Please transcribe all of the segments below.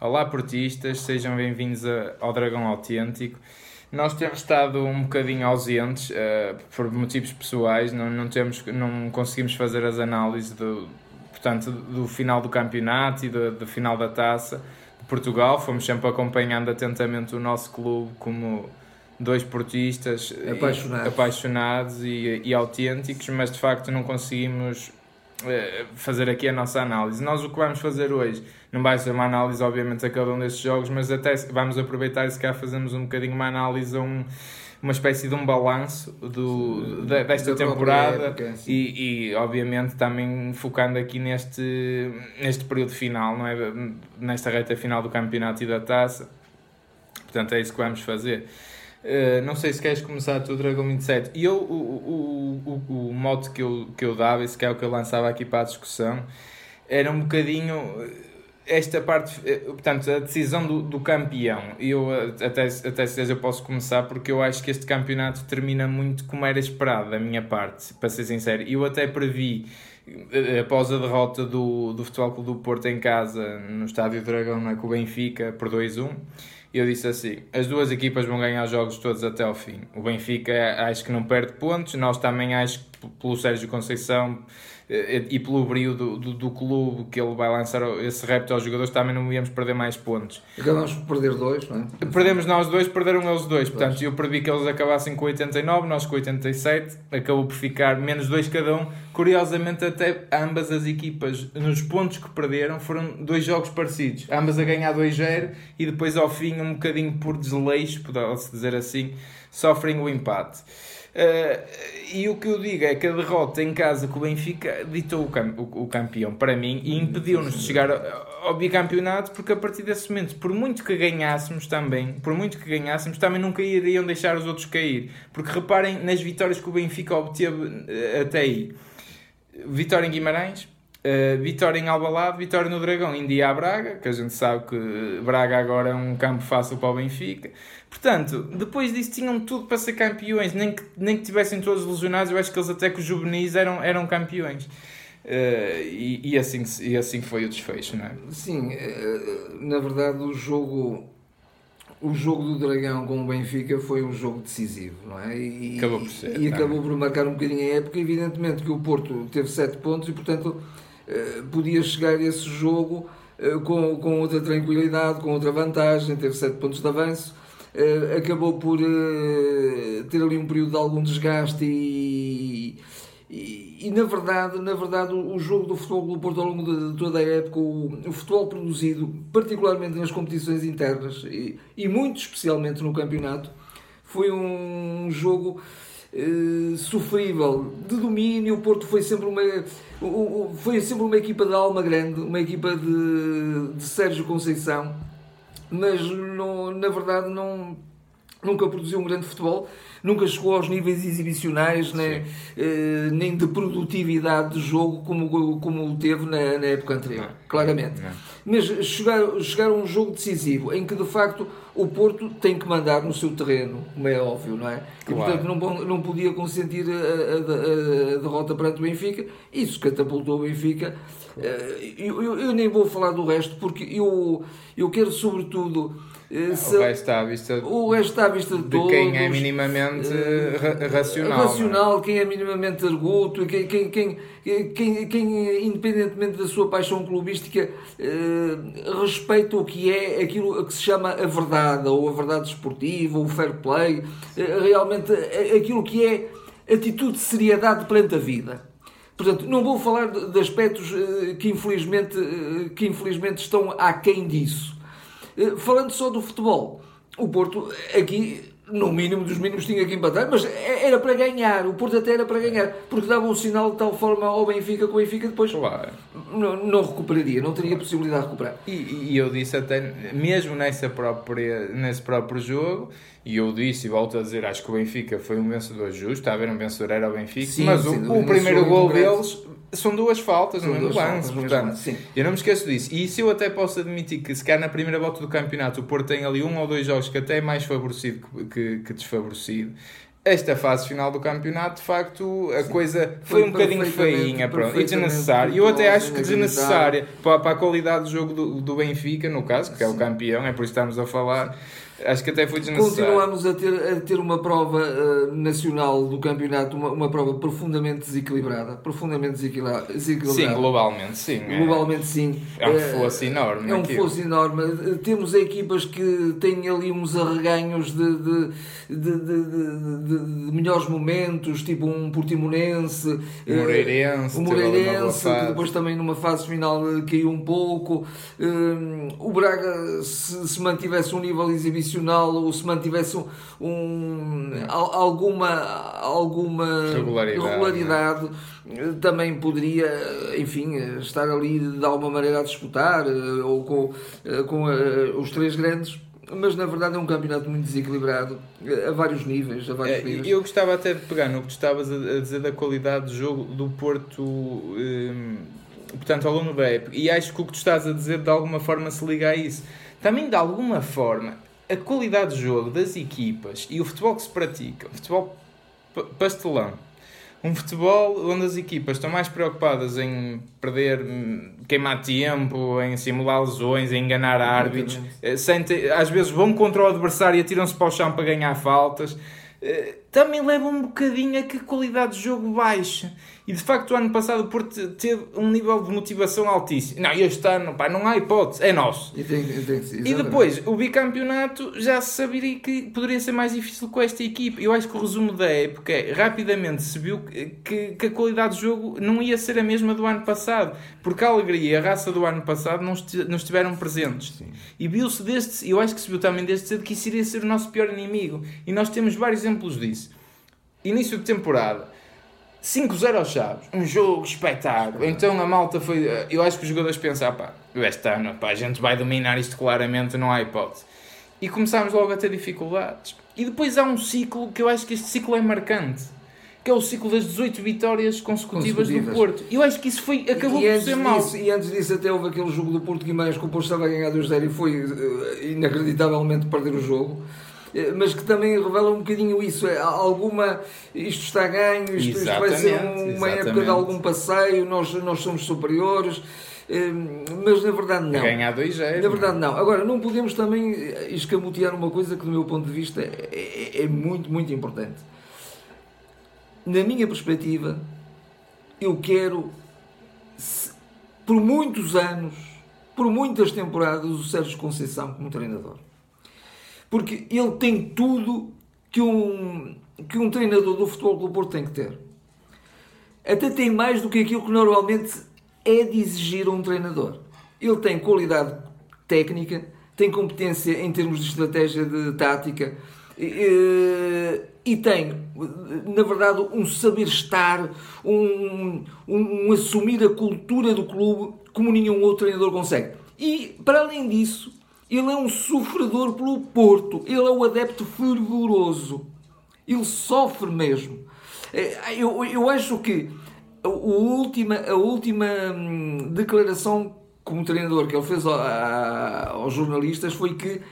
Olá, portistas, sejam bem-vindos ao Dragão Autêntico. Nós temos estado um bocadinho ausentes uh, por motivos pessoais, não, não, temos, não conseguimos fazer as análises do, portanto, do final do campeonato e do, do final da taça de Portugal. Fomos sempre acompanhando atentamente o nosso clube como dois portistas apaixonados, e, apaixonados e, e autênticos, mas de facto não conseguimos eh, fazer aqui a nossa análise. Nós o que vamos fazer hoje não vai ser uma análise, obviamente, a cada um destes jogos, mas até vamos aproveitar e se calhar fazemos um bocadinho uma análise, um, uma espécie de um balanço do, da, desta da temporada época, e, e, obviamente, também focando aqui neste, neste período final, não é? nesta reta final do campeonato e da taça. Portanto, é isso que vamos fazer. Uh, não sei se queres começar tu, Dragão 27. E eu, o, o, o, o mote que eu, que eu dava, esse que é o que eu lançava aqui para a discussão, era um bocadinho eh, esta parte, eh, portanto, a decisão do, do campeão. Eu até, até se eu posso começar porque eu acho que este campeonato termina muito como era esperado da minha parte, para ser sincero. Eu até previ, após a derrota do, do Futebol Clube do Porto em casa, no Estádio Dragão, é, com o Benfica, por 2-1 eu disse assim: as duas equipas vão ganhar jogos todos até ao fim. O Benfica acho que não perde pontos, nós também acho que pelo Sérgio Conceição e pelo brilho do, do, do, clube que ele vai lançar esse repto aos jogadores, também não íamos perder mais pontos. Acabamos por perder dois, não é? Perdemos nós dois, perderam eles dois. Portanto, eu previ que eles acabassem com 89, nós com 87, acabou por ficar menos dois cada um. Curiosamente, até ambas as equipas, nos pontos que perderam, foram dois jogos parecidos. Ambas a ganhar 2-0 e depois ao fim, um bocadinho por desleixo, pode-se dizer assim, sofrem o empate. Uh, e o que eu digo é que a derrota em casa com o Benfica ditou o, cam o, o campeão para mim e impediu-nos de chegar ao, ao bicampeonato porque a partir desse momento, por muito que ganhássemos também, por muito que ganhássemos, também nunca iriam deixar os outros cair. Porque reparem nas vitórias que o Benfica obteve uh, até aí. Vitória em Guimarães, Uh, vitória em Albalade, vitória no Dragão, India a Braga, que a gente sabe que Braga agora é um campo fácil para o Benfica. Portanto, depois disso tinham tudo para ser campeões, nem que, nem que tivessem todos lesionados, eu acho que eles até que os juvenis eram, eram campeões. Uh, e, e, assim, e assim foi o desfecho, não é? Sim, uh, na verdade o jogo o jogo do Dragão com o Benfica foi um jogo decisivo, não é? E, acabou por ser. E acabou por marcar um bocadinho a época, evidentemente que o Porto teve 7 pontos e portanto uh, podia chegar a esse jogo com, com outra tranquilidade, com outra vantagem, teve 7 pontos de avanço acabou por uh, ter ali um período de algum desgaste e, e, e, na verdade, na verdade o, jogo do futebol do Porto ao longo de, de toda a época, o, o, futebol produzido, particularmente nas competições internas e, e muito especialmente no campeonato, foi um jogo uh, sofrível, de domínio. O Porto foi sempre uma, foi sempre uma equipa de alma grande, uma equipa de, de Sérgio Conceição mas não, na verdade não, nunca produziu um grande futebol, nunca chegou aos níveis exibicionais nem, eh, nem de produtividade de jogo como, como teve na, na época anterior, não, claramente. Não. Mas chegar, chegar a um jogo decisivo em que de facto o Porto tem que mandar no seu terreno, como é óbvio, não é? E portanto não, não podia consentir a, a, a, derrota perante o Benfica, isso catapultou o Benfica. Eh, eu, eu, eu nem vou falar do resto porque eu, eu quero sobretudo eh, se, o resto está à vista, o resto está à vista de, de todos, quem é minimamente uh, racional. É? Racional, é? quem é minimamente arguto, quem, quem, quem, quem, quem independentemente da sua paixão clubística, uh, respeita o que é aquilo que se chama a verdade, ou a verdade esportiva, ou o fair play, uh, realmente aquilo que é atitude de seriedade perante a vida. Portanto, não vou falar de, de aspectos que, infelizmente, que infelizmente estão aquém disso falando só do futebol, o Porto aqui, no mínimo dos mínimos, tinha que empatar, mas é, era para ganhar. O Porto até era para ganhar, porque dava um sinal de tal forma ao Benfica que o Benfica depois claro. não, não, recuperaria, não teria possibilidade de recuperar. E, e, eu disse até, mesmo nessa própria, nesse próprio jogo, e eu disse e volto a dizer, acho que o Benfica foi um vencedor justo, está a ver, um vencedor era o Benfica, sim, mas sim, o, o primeiro gol deles são duas faltas são no mesmo lance, portanto, sim. eu não me esqueço disso. E se eu até posso admitir que se calhar na primeira volta do campeonato o Porto tem ali um ou dois jogos que até é mais favorecido que, que, que desfavorecido, esta fase final do campeonato, de facto, a Sim. coisa foi, foi um bocadinho feinha pronto, e desnecessária. Eu até acho que desnecessária para, para a qualidade do jogo do, do Benfica, no caso, que é o campeão, é por isso que estamos a falar. Acho que até foi desnecessário. Continuamos a ter, a ter uma prova uh, nacional do campeonato, uma, uma prova profundamente desequilibrada. Profundamente desequilibrada. Sim, globalmente, sim. É. Globalmente, sim. É um eh, fosso enorme. É um fosso enorme. Eh, temos equipas que têm ali uns arreganhos de, de, de, de, de melhores momentos, tipo um Portimonense, o Moreirense, o Moreirense que depois também numa fase final caiu um pouco. o Braga, se, se mantivesse um nível exibicionista, tradicional ou se mantivesse um, um alguma, alguma regularidade, regularidade também poderia, enfim, estar ali de alguma maneira a disputar eh, ou com, eh, com eh, os três grandes mas na verdade é um campeonato muito desequilibrado a vários níveis. A vários níveis. Eu gostava até de pegar no que tu estavas a dizer da qualidade de jogo do Porto, hum, portanto, ao longo da época, e acho que o que tu estás a dizer de alguma forma se liga a isso. Também de alguma forma a qualidade de jogo das equipas e o futebol que se pratica, o futebol pastelão, um futebol onde as equipas estão mais preocupadas em perder, hum, queimar tempo, em simular lesões, em enganar árbitros, eh, sem ter, às vezes vão contra o adversário e atiram-se para o chão para ganhar faltas. Eh, também leva um bocadinho a que a qualidade de jogo baixa. E de facto, o ano passado teve um nível de motivação altíssimo. Não, este ano, pá, não há hipótese, é nosso. E, tem, tem, e depois, o bicampeonato já se saberia que poderia ser mais difícil com esta equipe. Eu acho que o resumo da época é rapidamente se viu que, que a qualidade de jogo não ia ser a mesma do ano passado, porque a alegria e a raça do ano passado não, não estiveram presentes. Sim. E viu-se desde, eu acho que se viu também desde cedo que isso iria ser o nosso pior inimigo. E nós temos vários exemplos disso. Início de temporada 5-0 aos Chaves, um jogo espetáculo. Então a malta foi. Eu acho que os jogadores pensaram, pá, este ano pá, a gente vai dominar isto claramente, não há hipótese. E começámos logo a ter dificuldades. E depois há um ciclo que eu acho que este ciclo é marcante. Que é o ciclo das 18 vitórias consecutivas, consecutivas. do Porto. Eu acho que isso foi, acabou por ser mal. E antes disso, até houve aquele jogo do Porto Guimarães que o Porto estava a ganhar 2-0 e foi uh, inacreditavelmente perder o jogo. Eh, mas que também revela um bocadinho isso. É, alguma, isto está ganho, isto, isto vai ser uma exatamente. época de algum passeio, nós, nós somos superiores. Eh, mas na verdade não. Ganhar 2 é. Na verdade não. Agora, não podemos também escamotear uma coisa que, do meu ponto de vista, é, é, é muito, muito importante. Na minha perspectiva, eu quero, por muitos anos, por muitas temporadas, o Sérgio Conceição como treinador. Porque ele tem tudo que um, que um treinador do Futebol do Porto tem que ter. Até tem mais do que aquilo que normalmente é de exigir um treinador. Ele tem qualidade técnica, tem competência em termos de estratégia de tática e, e tem, na verdade, um saber estar, um, um, um assumir a cultura do clube como nenhum outro treinador consegue. E, para além disso, ele é um sofredor pelo Porto. Ele é um adepto fervoroso. Ele sofre mesmo. É, eu, eu acho que a última, a última hum, declaração como treinador que ele fez aos jornalistas foi que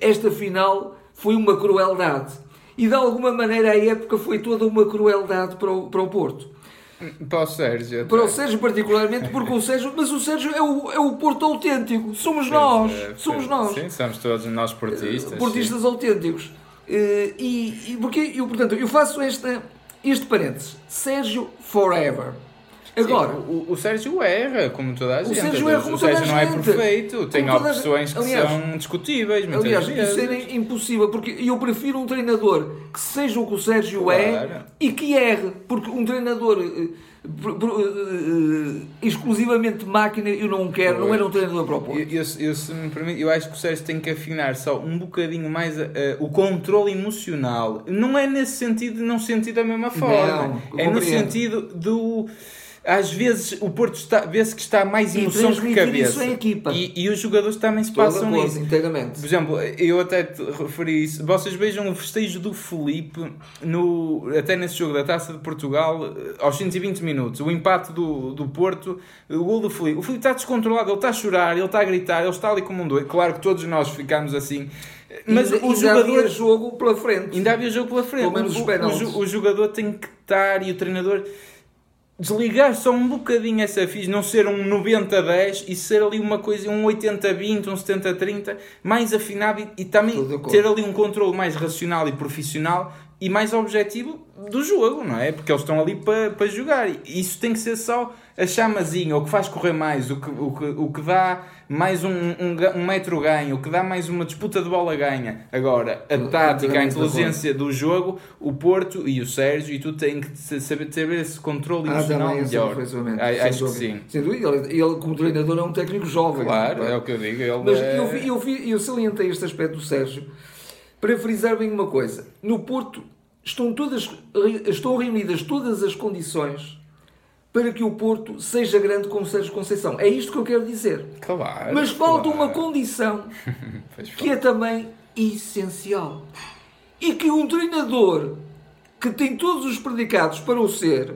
esta final foi uma crueldade. E de alguma maneira a época foi toda uma crueldade para o, para o Porto. Para o Sérgio. Até. Para o Sérgio, particularmente, porque o Sérgio. Mas o Sérgio é o, é o Porto autêntico. Somos sim, nós. É, somos nós. Sim, somos todos nós portistas. Portistas sim. autênticos. Eh, e, e porque eu, portanto, eu faço esta, este parênteses. Sérgio Forever. Agora, Sim, o, o, Sérgio erra, como toda a gente. O Sérgio, erra, como o Sérgio não é perfeito, tem opções que aliás, são discutíveis. Aliás, isso é impossível, porque eu prefiro um treinador que seja o que o Sérgio é claro. é e que erre, porque um treinador uh, uh, exclusivamente máquina eu não quero, pois. não era um treinador para o Porto. Eu, eu, se me permite, eu acho que o Sérgio tem que afinar só um bocadinho mais o controle emocional. Não é nesse sentido, não sentir da mesma forma. Não, é no sentido do às vezes o Porto está, vê-se que está mais emoção que cabeça. E, e, os jogadores também se passam nisso. Inteiramente. Por exemplo, eu até te referi isso. Vocês vejam o festejo do Felipe no, até nesse jogo da Taça de Portugal eh, aos 120 minutos. O empate do, do Porto, o gol do Felipe. O Felipe está descontrolado, ele está a chorar, ele está a gritar, ele está ali como um doido. Claro que todos nós ficamos assim Mas ainda, o jogador. havia jogo pela frente. Ainda havia jogo pela frente. Pelo menos os o, o, o jogador tem que estar e o treinador desligar só um bocadinho essa ficha, não ser um 90-10 e ser ali uma coisa, um 80-20, um 70-30, mais afinado e, e também ter ali um controle mais racional e profissional e mais objetivo do jogo, não é? Porque eles estão ali para para jogar e isso tem que ser só a chamazinha, o que faz correr mais, o que, o que, o que dá mais um, um, um metro ganho, o que dá mais uma disputa de bola ganha. Agora, a tática, a inteligência do jogo, o Porto e o Sérgio, e tu tens que saber ter esse controle Ah, emocional esse melhor. sem Acho que sim. Sem dúvida, ele, ele, como treinador, é um técnico jovem. Claro, é o que eu digo. Mas é... eu, vi- eu, vi- eu salientei este aspecto do Sérgio para frisar bem uma coisa. No Porto estão, todas, estão reunidas todas as condições para que o Porto seja grande como Sérgio Conceição. É isto que eu quero dizer. Claro, Mas falta claro. uma condição que é também essencial. E que um treinador que tem todos os predicados para o ser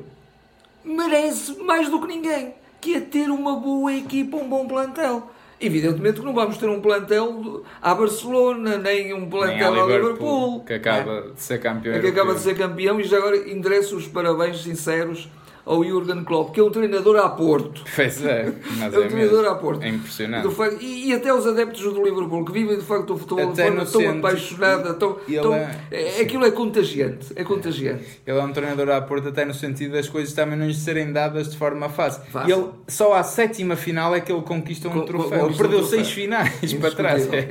merece mais do que ninguém, que é ter uma boa equipa, um bom plantel. Evidentemente que não vamos ter um plantel à Barcelona, nem um Nem plantel ao ao Liverpool, Liverpool, que acaba de ser campeão é que acaba de ser campeão e já agora endereço os parabéns sinceros ao Jurgen Klopp, que é um treinador a Porto. Pois é, mas É um é treinador mesmo. a Porto. É impressionante. Facto- e, e até os adeptos do Liverpool que vivem de facto o futebol de Até forma no tão centro. apaixonada, tão, ele tão- é- é- aquilo é contagiante, é contagiante. Ele é um treinador à porta até no sentido das coisas também não lhes serem dadas de forma fácil. Fácil. Ele, só à sétima final é que ele conquista um Co- co- troféu. Ele conquista um perdeu troféu. seis finais para trás. É,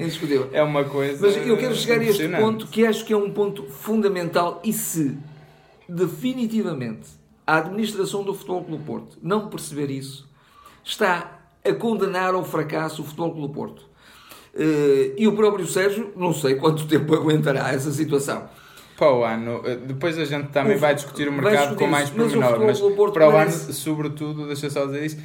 é uma coisa Mas eu quero chegar a este ponto que acho que é um ponto fundamental e se definitivamente a administração do Futebol Clube Porto não perceber isso, está a condenar ao fracasso o Futebol Clube Porto. Eh, E o próprio Sérgio, não sei quanto tempo aguentará essa situação. Para o ano, eh, depois a gente também O- vai discutir o mercado discutir com mais mas pormenor, mas Porto para o ano, sobretudo, deixa só dizer isso,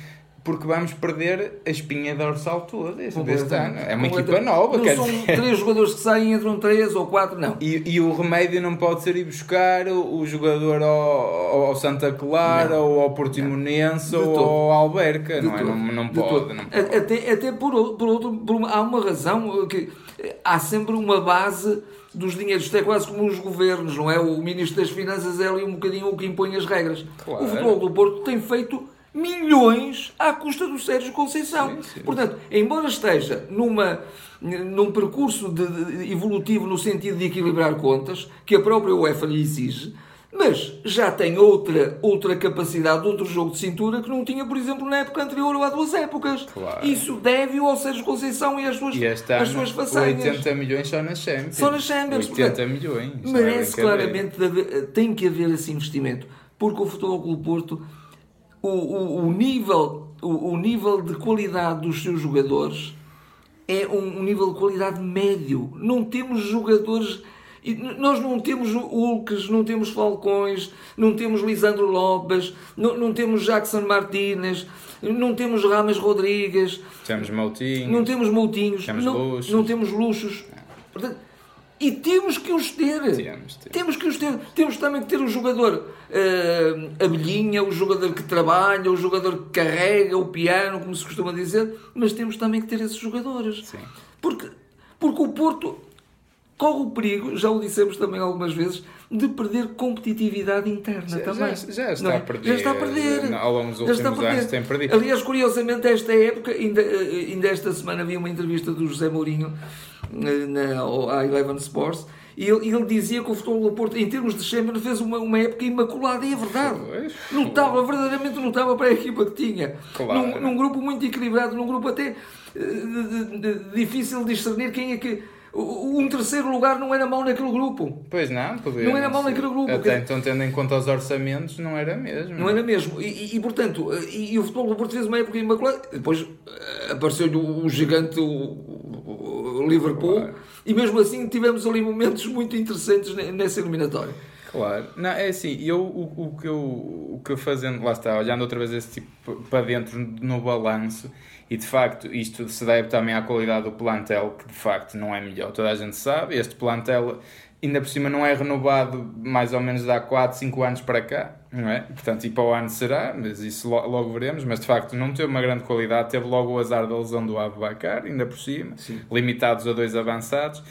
porque vamos perder a espinha dorsal toda deste, ano. É uma equipa nova, Não são dizer. três jogadores que saem, entram três ou quatro, não. E, e o remédio não pode ser ir buscar o, o jogador ao, ao Santa Clara, Não. ou ao Portimonense, ou todo. ao Alberca, De não é? Não, não De pode. Não pode. Até, até por, outro- por outro, por uma- há uma razão que há sempre uma base dos dinheiros. Isto é quase como os governos, não é? O Ministro das Finanças é ali um bocadinho o que impõe as regras. Claro. O futebol do Porto tem feito milhões à custa do Sérgio Conceição. Sim, sim. Portanto, embora esteja numa, num percurso de- de- evolutivo no sentido de equilibrar contas, que a própria UEFA lhe exige, mas já tem outra, outra capacidade, outro jogo de cintura que não tinha, por exemplo, na época anterior ou há duas épocas. Claro. Isso deve-o ao Sérgio Conceição e às suas, E ano, suas façanhas. 80 milhões só na Champions. Só na Champions, 80 portanto, milhões. é Merece claramente, haver- tem que haver esse investimento, porque o Futebol Clube Porto, o, o, o nível, o, o nível de qualidade dos seus jogadores é um, um nível de qualidade médio. Não temos jogadores. Nós não temos Hulks, não temos Falcões, não temos Lisandro Lopes, não, não temos Jackson Martínez, não temos Rames Rodrigues, Temos Moutinho. não temos Moutinhos, Temos não, não temos luxos. Portanto, e temos que os ter. Temos, temos. Temos que os ter. Temos também que ter o jogador eh, abelhinha, o jogador que trabalha, o jogador que carrega o piano, como se costuma dizer, mas temos também que ter esses jogadores. Sim. Porque, porque o Porto corre o perigo, já o dissemos também algumas vezes, de perder competitividade interna Já- também. já- já está é? a perder. Já está a perder. Ao longo dos últimos anos tem perdido. Aliás, curiosamente, esta época, ainda, eh, ainda esta semana havia uma entrevista do José Mourinho na, à Eleven Sports e ele, ele dizia que o futebol do Porto, em termos de Champions, fez uma, uma época imaculada e é verdade. Notava, verdadeiramente notava para a equipa que tinha. Claro. Num, num grupo muito equilibrado, num grupo até eh, de- de- de- difícil de discernir quem é que. o- Um terceiro lugar não era mau naquele grupo. Pois não, podia. Não era mau naquele grupo, Até quer- então, tendo em conta os orçamentos, não era mesmo. Não era mesmo. E, e- portanto, e, e o futebol do Porto fez uma época imaculada. Depois eh, apareceu-lhe o, o gigante, o, Liverpool, Claro. e mesmo assim tivemos ali momentos muito interessantes ne- nessa eliminatória. Claro, não, é assim, eu o, o que eu o que eu fazendo, lá está, olhando outra vez esse tipo para dentro no balanço, e de facto isto se deve também à qualidade do plantel, que de facto não é melhor, toda a gente sabe, este plantel ainda por cima não é renovado mais ou menos de há 4, 5 anos para cá, não é? Portanto, e para o ano será, mas isso lo- logo veremos, mas de facto não teve uma grande qualidade, teve logo o azar da lesão do Abubacar, ainda por cima, Sim. limitados a dois avançados.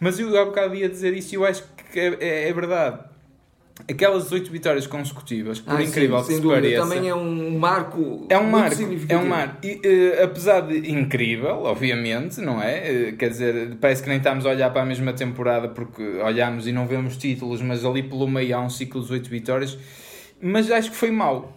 Mas eu há bocado ia dizer isso e eu acho que é, é, é verdade aquelas oito vitórias consecutivas, por ah, incrível sim, que se pareça. Também é um marco. É um marco. É um marco. E, uh, apesar de incrível, obviamente, não é? Uh, quer dizer, parece que nem estamos a olhar para a mesma temporada porque olhamos e não vemos títulos, mas ali pelo meio há um ciclo de oito vitórias. Mas acho que foi mau.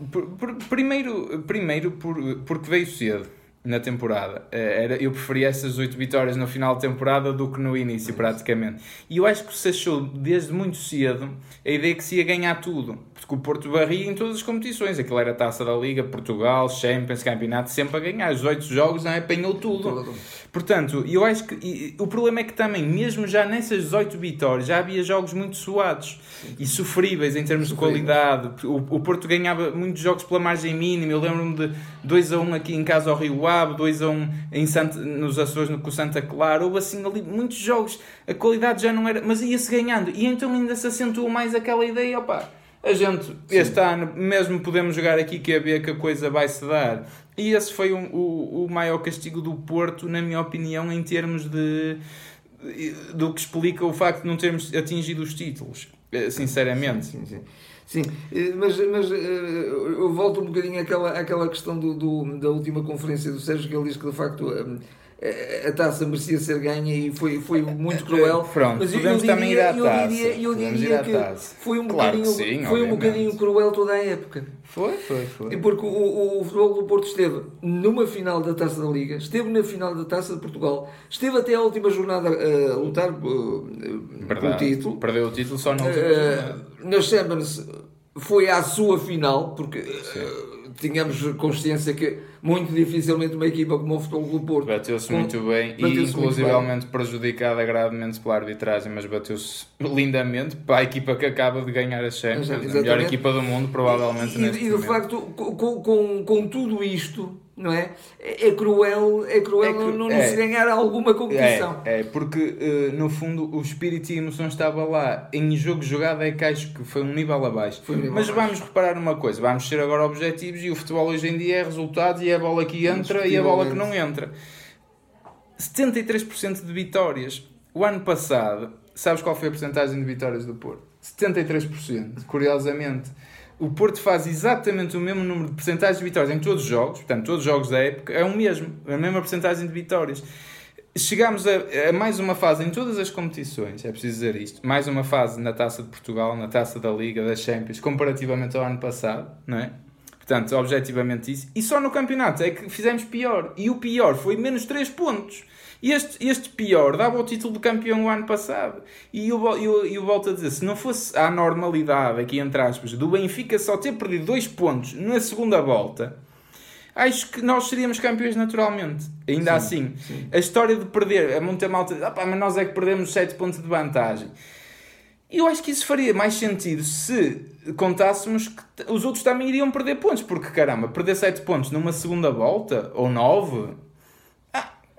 Primeiro, primeiro por, porque veio cedo na temporada. Eh, era, eu preferia essas oito vitórias no final da temporada do que no início, praticamente. E eu acho que se achou desde muito cedo a ideia que se ia ganhar tudo. Porque o Porto barria em todas as competições. Aquilo era taça da Liga, Portugal, Champions, Campeonato, sempre a ganhar. Os oito jogos não é? apanhou tudo. tudo. Portanto, eu acho que e, o problema é que também, mesmo já nessas 18 vitórias, já havia jogos muito suados e sofríveis em termos de qualidade. O, o Porto ganhava muitos jogos pela margem mínima. Eu lembro-me de 2 a 1 aqui em casa ao Rio Ave, 2 a 1 em Santa, nos Açores no, com Santa Clara. Houve assim ali muitos jogos, a qualidade já não era, mas ia-se ganhando. E então ainda se acentuou mais aquela ideia, opá a gente, este Sim. ano, mesmo podemos jogar aqui que é ver que a coisa vai se dar. E esse foi um, o, o maior castigo do Porto, na minha opinião, em termos de do que explica o facto de não termos atingido os títulos, eh, sinceramente. Sim, sim, sim. sim. Eh, mas, mas eh, eu volto um bocadinho àquela, àquela questão do, do, da última conferência do Sérgio, que ele diz que de facto a taça merecia ser ganha e foi, foi muito cruel. Pronto, mas podemos eu diria, também ir à taça. Eu diria, eu diria que foi um claro bocadinho, sim, foi um bocadinho cruel toda a época. Foi, foi, foi. Porque o, o, futebol do Porto esteve numa final da Taça da Liga, esteve na final da Taça de Portugal, esteve até a última jornada a lutar uh, pelo título. Perdeu o título só na última uh, jornada. Na Champions foi à sua final, porque uh, tínhamos consciência que muito dificilmente uma equipa como o Futebol do Porto. Bateu-se muito bem e inclusivamente prejudicada gravemente pela arbitragem, mas bateu-se lindamente para a equipa que acaba de ganhar a Champions, Exatamente. a melhor equipa do mundo, provavelmente. E, e, e de facto, com, com, com tudo isto não é? É, cruel, é cruel é cru... não, não é. se ganhar alguma competição. É, é porque uh, no fundo o espírito e a emoção estava lá. Em jogo jogado é que acho que foi um nível abaixo. Um nível Mas abaixo. vamos reparar uma coisa: vamos ser agora objetivos e o futebol hoje em dia é resultados e é a bola que entra e a bola que não entra. 73% de vitórias. O ano passado, sabes qual foi a porcentagem de vitórias do Porto? 73%, curiosamente o Porto faz exatamente o mesmo número de porcentagens de vitórias em todos os jogos, portanto, todos os jogos da época, é o mesmo, a mesma porcentagem de vitórias. Chegámos a, a, mais uma fase em todas as competições, é preciso dizer isto, mais uma fase na Taça de Portugal, na Taça da Liga, das Champions, comparativamente ao ano passado, não é? Portanto, objetivamente isso. E só no campeonato é que fizemos pior. E o pior foi menos 3 pontos. Este, este pior dava o título de campeão o ano passado. E eu, eu, eu volto a dizer: se não fosse a normalidade, aqui entre aspas, do Benfica só ter perdido dois pontos na segunda volta, acho que nós seríamos campeões naturalmente. Ainda sim, assim, sim. a história de perder, a muita malta diz: ah, pá, mas nós é que perdemos 7 pontos de vantagem. E eu acho que isso faria mais sentido se contássemos que os outros também iriam perder pontos, porque caramba, perder 7 pontos numa segunda volta ou 9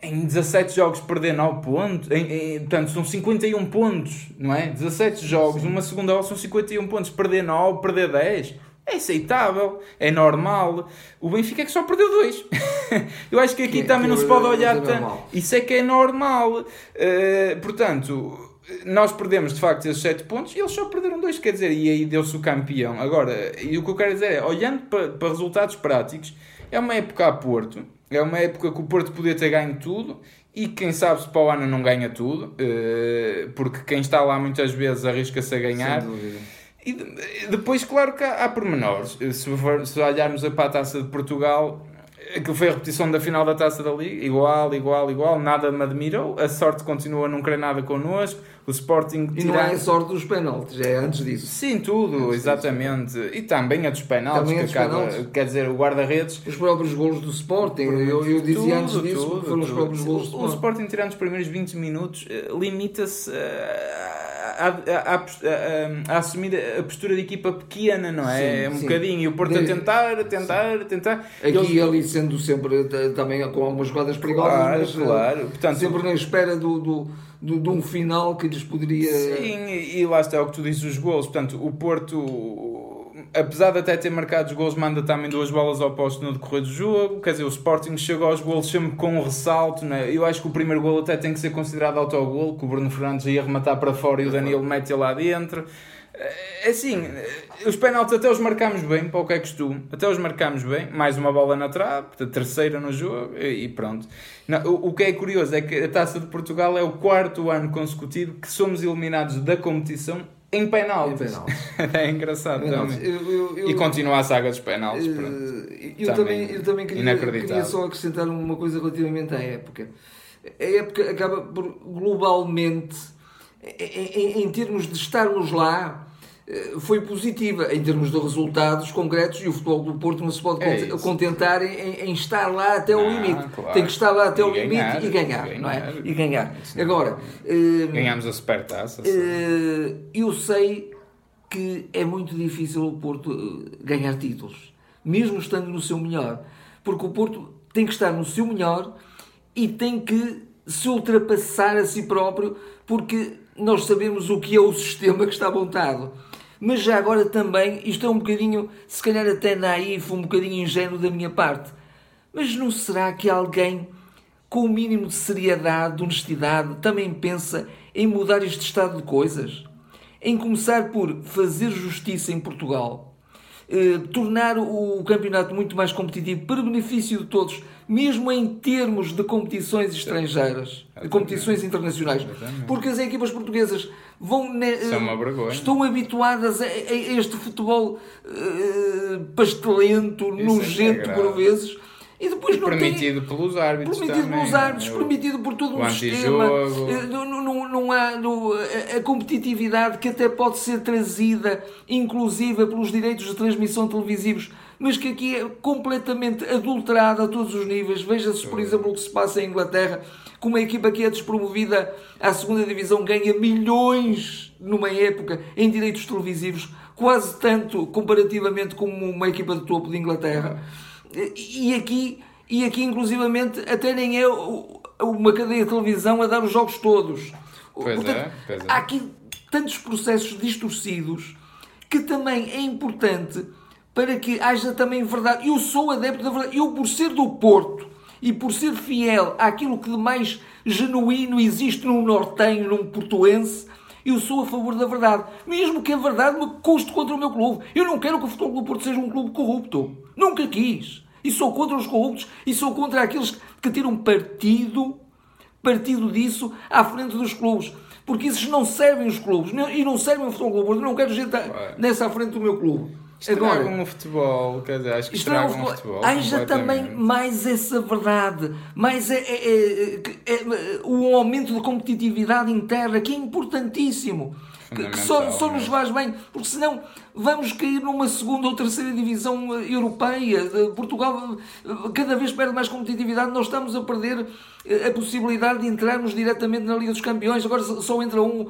em 17 jogos perder 9 pontos, em, em, portanto são 51 pontos, não é? 17 jogos, Sim. numa segunda hora são 51 pontos, perder 9, perder 10, é aceitável, é normal. O Benfica é que só perdeu 2. Eu acho que aqui que, também que não se pode olhar tanto. Isso é que é normal. Uh, portanto, nós perdemos de facto esses 7 pontos e eles só perderam 2, quer dizer, e aí deu-se o campeão. Agora, e o que eu quero dizer é, olhando para, para resultados práticos, é uma época a Porto é uma época que o Porto podia ter ganho tudo e quem sabe se para o ano não ganha tudo, eh, porque quem está lá muitas vezes arrisca-se a ganhar. E depois, claro que há, há pormenores. Se, se olharmos para a taça de Portugal, aquilo foi a repetição da final da taça da Liga, igual, igual, igual, nada me admirou. A sorte continua a não querer nada connosco. O Sporting. E não é a sorte dos penaltis, é antes disso. Sim, tudo, antes exatamente. Disso. E também a dos penaltis, também que acaba, penaltis. quer dizer, o guarda-redes. Os próprios golos do Sporting, eu, eu dizia tudo, antes disso, tudo, foram tudo. os próprios golos do Sporting. O Sporting, tirando os primeiros 20 minutos, eh, limita-se a, a, a, a, assumir a postura de equipa pequena, não é? Sim, um sim. bocadinho. E o Porto a tentar, a tentar, a tentar. Aqui e eles... ali sendo sempre também com algumas jogadas perigosas, claro, mas claro. Portanto, sempre na espera do, do de, de, um final que lhes poderia. Sim, e lá está é o que tu dizes, os gols. Portanto, o Porto apesar de até ter marcado os gols, manda também duas bolas ao posto no decorrer do jogo. Quer dizer, o Sporting chegou aos gols sempre com um ressalto. Né? Eu acho que o primeiro gol até tem que ser considerado autogol, que o Bruno Fernandes ia rematar para fora e o Danilo mete lá dentro. É assim, os penaltis até os marcámos bem, para o que é costume. Até os marcámos bem. Mais uma bola na trave, terceira no jogo e pronto. O que é curioso é que a Taça de Portugal é o quarto ano consecutivo que somos eliminados da competição em penaltis. é engraçado penaltis. também. Eu, eu, eu, e continua a saga dos penaltis. Uh, eu, também, eu também queria, queria só acrescentar uma coisa relativamente à época. A época acaba por globalmente, em, em, em termos de estarmos lá, eh, foi positiva em termos de resultados concretos e o futebol do Porto não se pode é contentar em, em, estar lá até o limite. Claro. Tem que estar lá até e o ganhar, limite e ganhar, ganhar, não é? E ganhar. Agora, uh, ganhamos a supertaça. Uh, eu sei que é muito difícil o Porto ganhar títulos, mesmo estando no seu melhor, porque o Porto tem que estar no seu melhor e tem que se ultrapassar a si próprio, porque nós sabemos o que é o sistema que está montado mas já agora também, isto é um bocadinho, se calhar até naif, um bocadinho ingênuo da minha parte, mas não será que alguém com o mínimo de seriedade, de honestidade, também pensa em mudar este estado de coisas? Em começar por fazer justiça em Portugal, eh, tornar o campeonato muito mais competitivo para benefício de todos, mesmo em termos de competições estrangeiras, de competições internacionais. Porque as equipas portuguesas vão ne, é estão habituadas a, a, este futebol uh, pastelento, Isso é nojento é por vezes. E depois e não permitido tem, pelos árbitros permitido também, pelos árbitros, é? permitido por todo o um sistema. Eh, não, não, não há não, a, competitividade que até pode ser trazida, inclusive pelos direitos de transmissão televisivos, mas que aqui é completamente adulterada a todos os níveis. Veja-se, por exemplo, o que se passa em Inglaterra que uma equipa que é despromovida à segunda divisão ganha milhões numa época em direitos televisivos, quase tanto comparativamente como uma equipa de topo de Inglaterra. E aqui, e aqui inclusivamente, até nem é uma cadeia de televisão a dar os jogos todos. Pois Portanto, é, pois é. Há aqui tantos processos distorcidos que também é importante para que haja também verdade. Eu sou adepto da verdade. Eu, por ser do Porto, e por ser fiel àquilo que de mais genuíno existe num nortenho, num portuense, eu sou a favor da verdade. Mesmo que a verdade me custe contra o meu clube. Eu não quero que o Futebol do Porto seja um clube corrupto. Nunca quis. E sou contra os corruptos e sou contra aqueles que tiram partido, partido disso à frente dos clubes. Porque esses não servem os clubes e não servem o Futebol do Porto. Eu não quero gente nessa à frente do meu clube. Estragam Agora, o futebol, quer dizer, acho que estragam, estragam o futebol. Haja também mais essa verdade, mais é, é, é, é, o aumento de competitividade interna, que é importantíssimo. Que só, só nos faz bem, porque senão vamos cair numa segunda ou terceira divisão eh, europeia. Portugal eh, cada vez perde mais competitividade, nós estamos a perder eh, a possibilidade de entrarmos diretamente na Liga dos Campeões. Agora só entra um,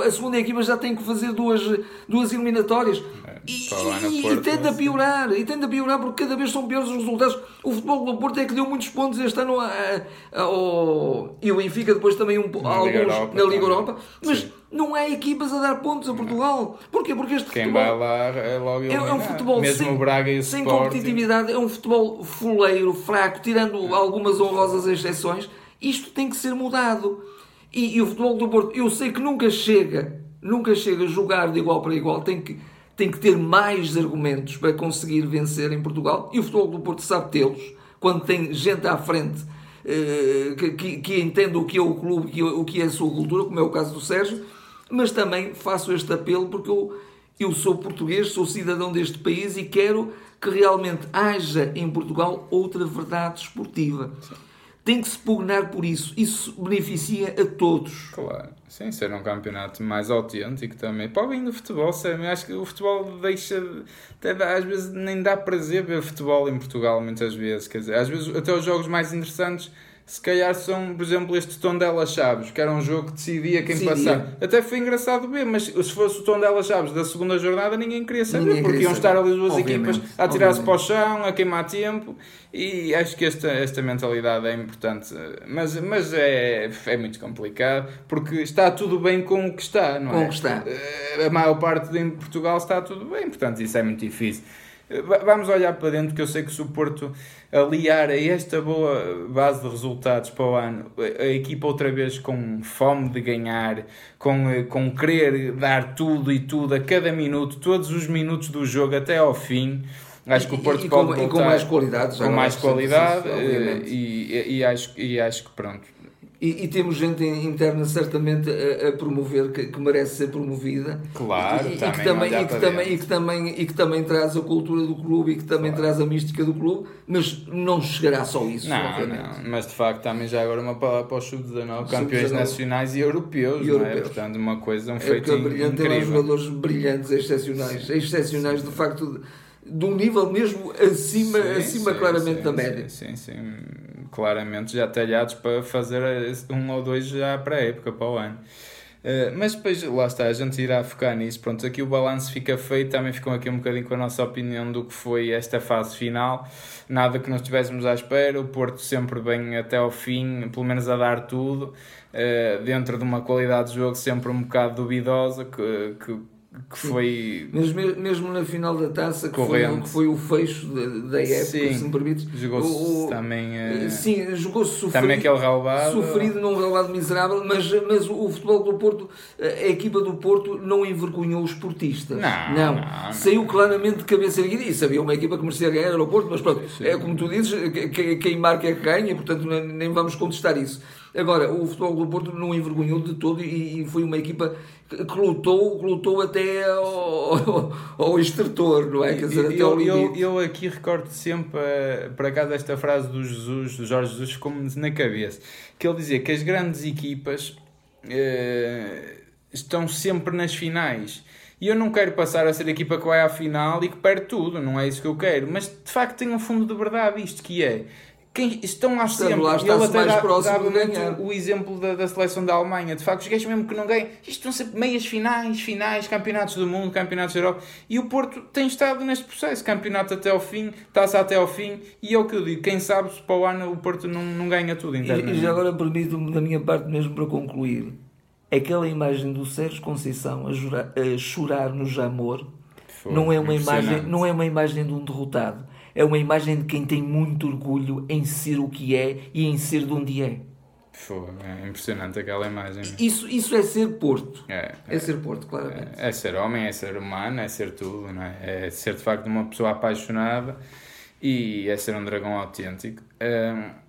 a segunda equipa já tem que fazer duas, duas eliminatórias. É, e, e, e tende a piorar, e tende a piorar porque cada vez são piores os resultados. O futebol do Porto é que deu muitos pontos este ano ao, e o Benfica depois também um, na alguns Liga Europa, na Liga Europa. Mas. Não há equipas a dar pontos a Portugal. Porquê? Porque este Quem futebol, vai lá é logo é, é um futebol Mesmo sem, Braga e sem Sporting. competitividade, é um futebol fuleiro, fraco, tirando algumas honrosas exceções. Isto tem que ser mudado. E, e, o futebol do Porto, eu sei que nunca chega, nunca chega a jogar de igual para igual, tem que, tem que ter mais argumentos para conseguir vencer em Portugal. E o futebol do Porto sabe tê-los, quando tem gente à frente uh, que, que, que, entende o que é o clube, que, o que é a sua cultura, como é o caso do Sérgio, mas também faço este apelo porque eu eu sou português, sou cidadão deste país e quero que realmente haja em Portugal outra verdade esportiva. Sim. Tem que se pugnar por isso. Isso beneficia a todos. Claro. Sim, ser um campeonato mais autêntico também. Para bem do futebol, sério. acho que o futebol deixa. Até, às vezes nem dá prazer ver futebol em Portugal, muitas vezes. Quer dizer, às vezes até os jogos mais interessantes se calhar são, por exemplo, este Tondela Chaves, que era um jogo que decidia quem decidia. passar. Até foi engraçado ver, mas se fosse o Tondela Chaves da segunda jornada, ninguém queria saber, ninguém porque queria iam saber. estar ali as duas obviamente, equipas a tirar-se para o chão, a queimar tempo, e acho que esta, esta mentalidade é importante. Mas, mas é, é muito complicado, porque está tudo bem com o que está, não é? Com o que está. Eh, a maior parte de Portugal está tudo bem, portanto, isso é muito difícil. Vamos olhar para dentro, que eu sei que se o Porto aliar a esta boa base de resultados para o ano, a equipa outra vez com fome de ganhar, com, com querer dar tudo e tudo a cada minuto, todos os minutos do jogo até ao fim. Acho que o Porto e, pode com, voltar, e com mais qualidade, com mais qualidade, eh, e, e, acho, e acho que pronto, e, e, temos gente interna certamente a, a promover que, que, merece ser promovida claro e, e que também e que também e que também e que também traz a cultura do clube e que também claro. traz a mística do clube mas não chegará só isso não, obviamente. não mas de facto também já agora uma palavra para os sub-19 campeões sub nacionais e europeus, e europeus. Não é? portanto uma coisa um é feito é brilhante incrível jogadores brilhantes excepcionais excepcionais de facto de um nível mesmo acima sim, acima sim, claramente sim, da média sim, sim claramente já talhados para fazer um ou dois já para a época, para o ano. Uh, mas depois, lá está, a gente irá focar nisso. Pronto, aqui o balanço fica feito, também ficam aqui um bocadinho com a nossa opinião do que foi esta fase final. Nada que nós estivéssemos à espera, o Porto sempre bem até ao fim, pelo menos a dar tudo, uh, dentro de uma qualidade de jogo sempre um bocado duvidosa, que, que que foi. Mas mesmo na final da taça, que, foi, que foi o fecho da, da época, sim, se me permites. Jogou-se também. Uh, sim, jogou-se sofrido. Também aquele relevado. Sofrido num relevado miserável, mas, mas o futebol do Porto, a equipa do Porto não envergonhou os portistas. Não, não. não Saiu não. claramente de cabeça erguida e sabia uma equipa que merecia ganhar era o Porto, mas pronto, sim. é como tu dizes, quem marca é que ganha, portanto nem vamos contestar isso. Agora, o futebol do Porto não envergonhou de todo e, e foi uma equipa que lutou, que lutou até ao, ao extrator, não é? Quer dizer, até eu, eu, eu, aqui recordo sempre, uh, por acaso, esta frase do Jesus, do Jorge Jesus, ficou-me na cabeça, que ele dizia que as grandes equipas uh, estão sempre nas finais. E eu não quero passar a ser a equipa que vai à final e que perde tudo, não é isso que eu quero. Mas de facto tem um fundo de verdade isto que é quem estão lá sempre. Lá ele até mais dá, próximo dá o exemplo da, da seleção da Alemanha. De facto, os gajos mesmo que não ganham, isto estão sempre meias finais, finais, campeonatos do mundo, campeonatos da Europa. E o Porto tem estado neste processo, campeonato até ao fim, taça até ao fim. E é o que eu digo, quem sabe se para o ano o Porto não, não ganha tudo. E, e já agora permito-me, da minha parte mesmo, para concluir, aquela imagem do Sérgio Conceição a, jurar, a chorar no Jamor. não é uma imagem não é uma imagem de um derrotado é uma imagem de quem tem muito orgulho em ser o que é e em ser de onde é. Pô, é impressionante aquela imagem. Isso, isso é ser Porto. É, é, é ser Porto, claramente. É, é, ser homem, é ser humano, é ser tudo, não é? É ser de facto uma pessoa apaixonada e é ser um dragão autêntico. Um,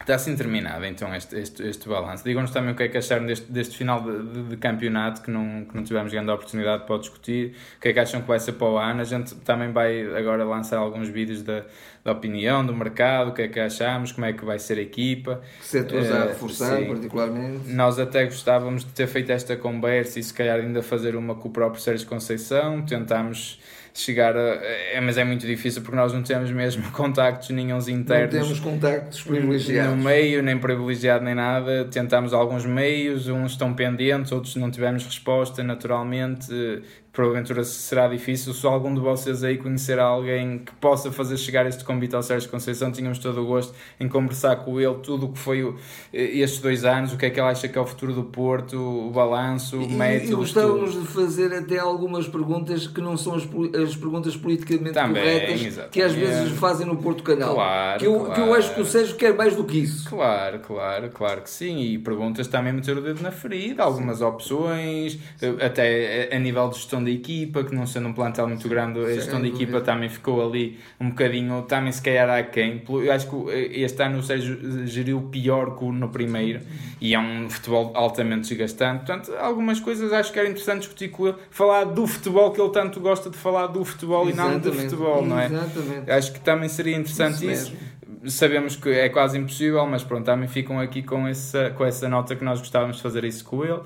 Está assim terminado então este, este, este balanço. Digam-nos também o que é que acharam deste, deste final de, de, de, campeonato que não, que não tivemos grande oportunidade para discutir. O que é que acham que vai ser para o ano? A gente também vai agora lançar alguns vídeos da, da opinião, do mercado, o que é que achamos, como é que vai ser a equipa. Que setores uh, a reforçar, sim. particularmente. Nós até gostávamos de ter feito esta conversa e se calhar ainda fazer uma com o próprio Sérgio Conceição. Tentámos chegar a. É, mas é muito difícil porque nós não temos mesmo contactos nenhums internos. Não temos contactos privilegiados. No meio, nem privilegiado nem nada. Tentámos alguns meios, uns estão pendentes, outros não tivemos resposta, naturalmente porventura será difícil. Se algum de vocês aí conhecer alguém que possa fazer chegar este convite ao Sérgio Conceição, tínhamos todo o gosto em conversar com ele tudo o que foi o, estes dois anos, o que é que ele acha que é o futuro do Porto, o balanço, o método. E gostávamos de fazer até algumas perguntas que não são as, as perguntas politicamente Também, corretas exatamente. que às vezes fazem no Porto Canal. Claro, que eu, claro. que eu acho que o Sérgio quer mais do que isso. Claro, claro, claro que sim. E perguntas também meter o dedo na ferida, algumas opções, até a nível de gestão de da equipa, que não sendo um plantel muito grande, a gestão da equipa também ficou ali um bocadinho, também se calhar há quem. Eu acho que este ano o Sérgio geriu pior que no primeiro e é um futebol altamente desgastante. Portanto, algumas coisas acho que era interessante discutir com ele, falar do futebol que ele tanto gosta de falar do futebol Exatamente. e não do futebol, não é? Exatamente. Acho que também seria interessante isso. isso sabemos que é quase impossível, mas pronto, também ficam aqui com essa, com essa nota que nós gostávamos de fazer isso com ele.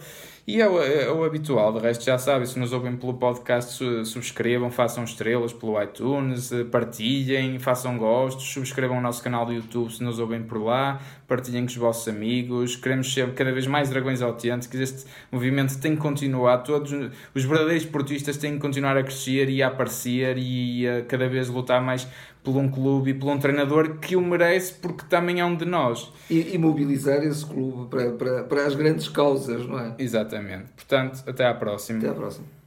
E é o, é o habitual, de resto já sabem, se nos ouvem pelo podcast, subscrevam, façam estrelas pelo iTunes, eh, partilhem, façam gostos, subscrevam o nosso canal do YouTube se nos ouvem por lá, partilhem com os vossos amigos, queremos ser cada vez mais dragões autênticos, este movimento tem que continuar, todos os verdadeiros esportistas têm que continuar a crescer e a aparecer e a cada vez lutar mais por um clube e por um treinador que o merece porque também é um de nós. E, e mobilizar esse clube para, para, para as grandes causas, não é? Exatamente. Portanto, até à próxima. Até à próxima.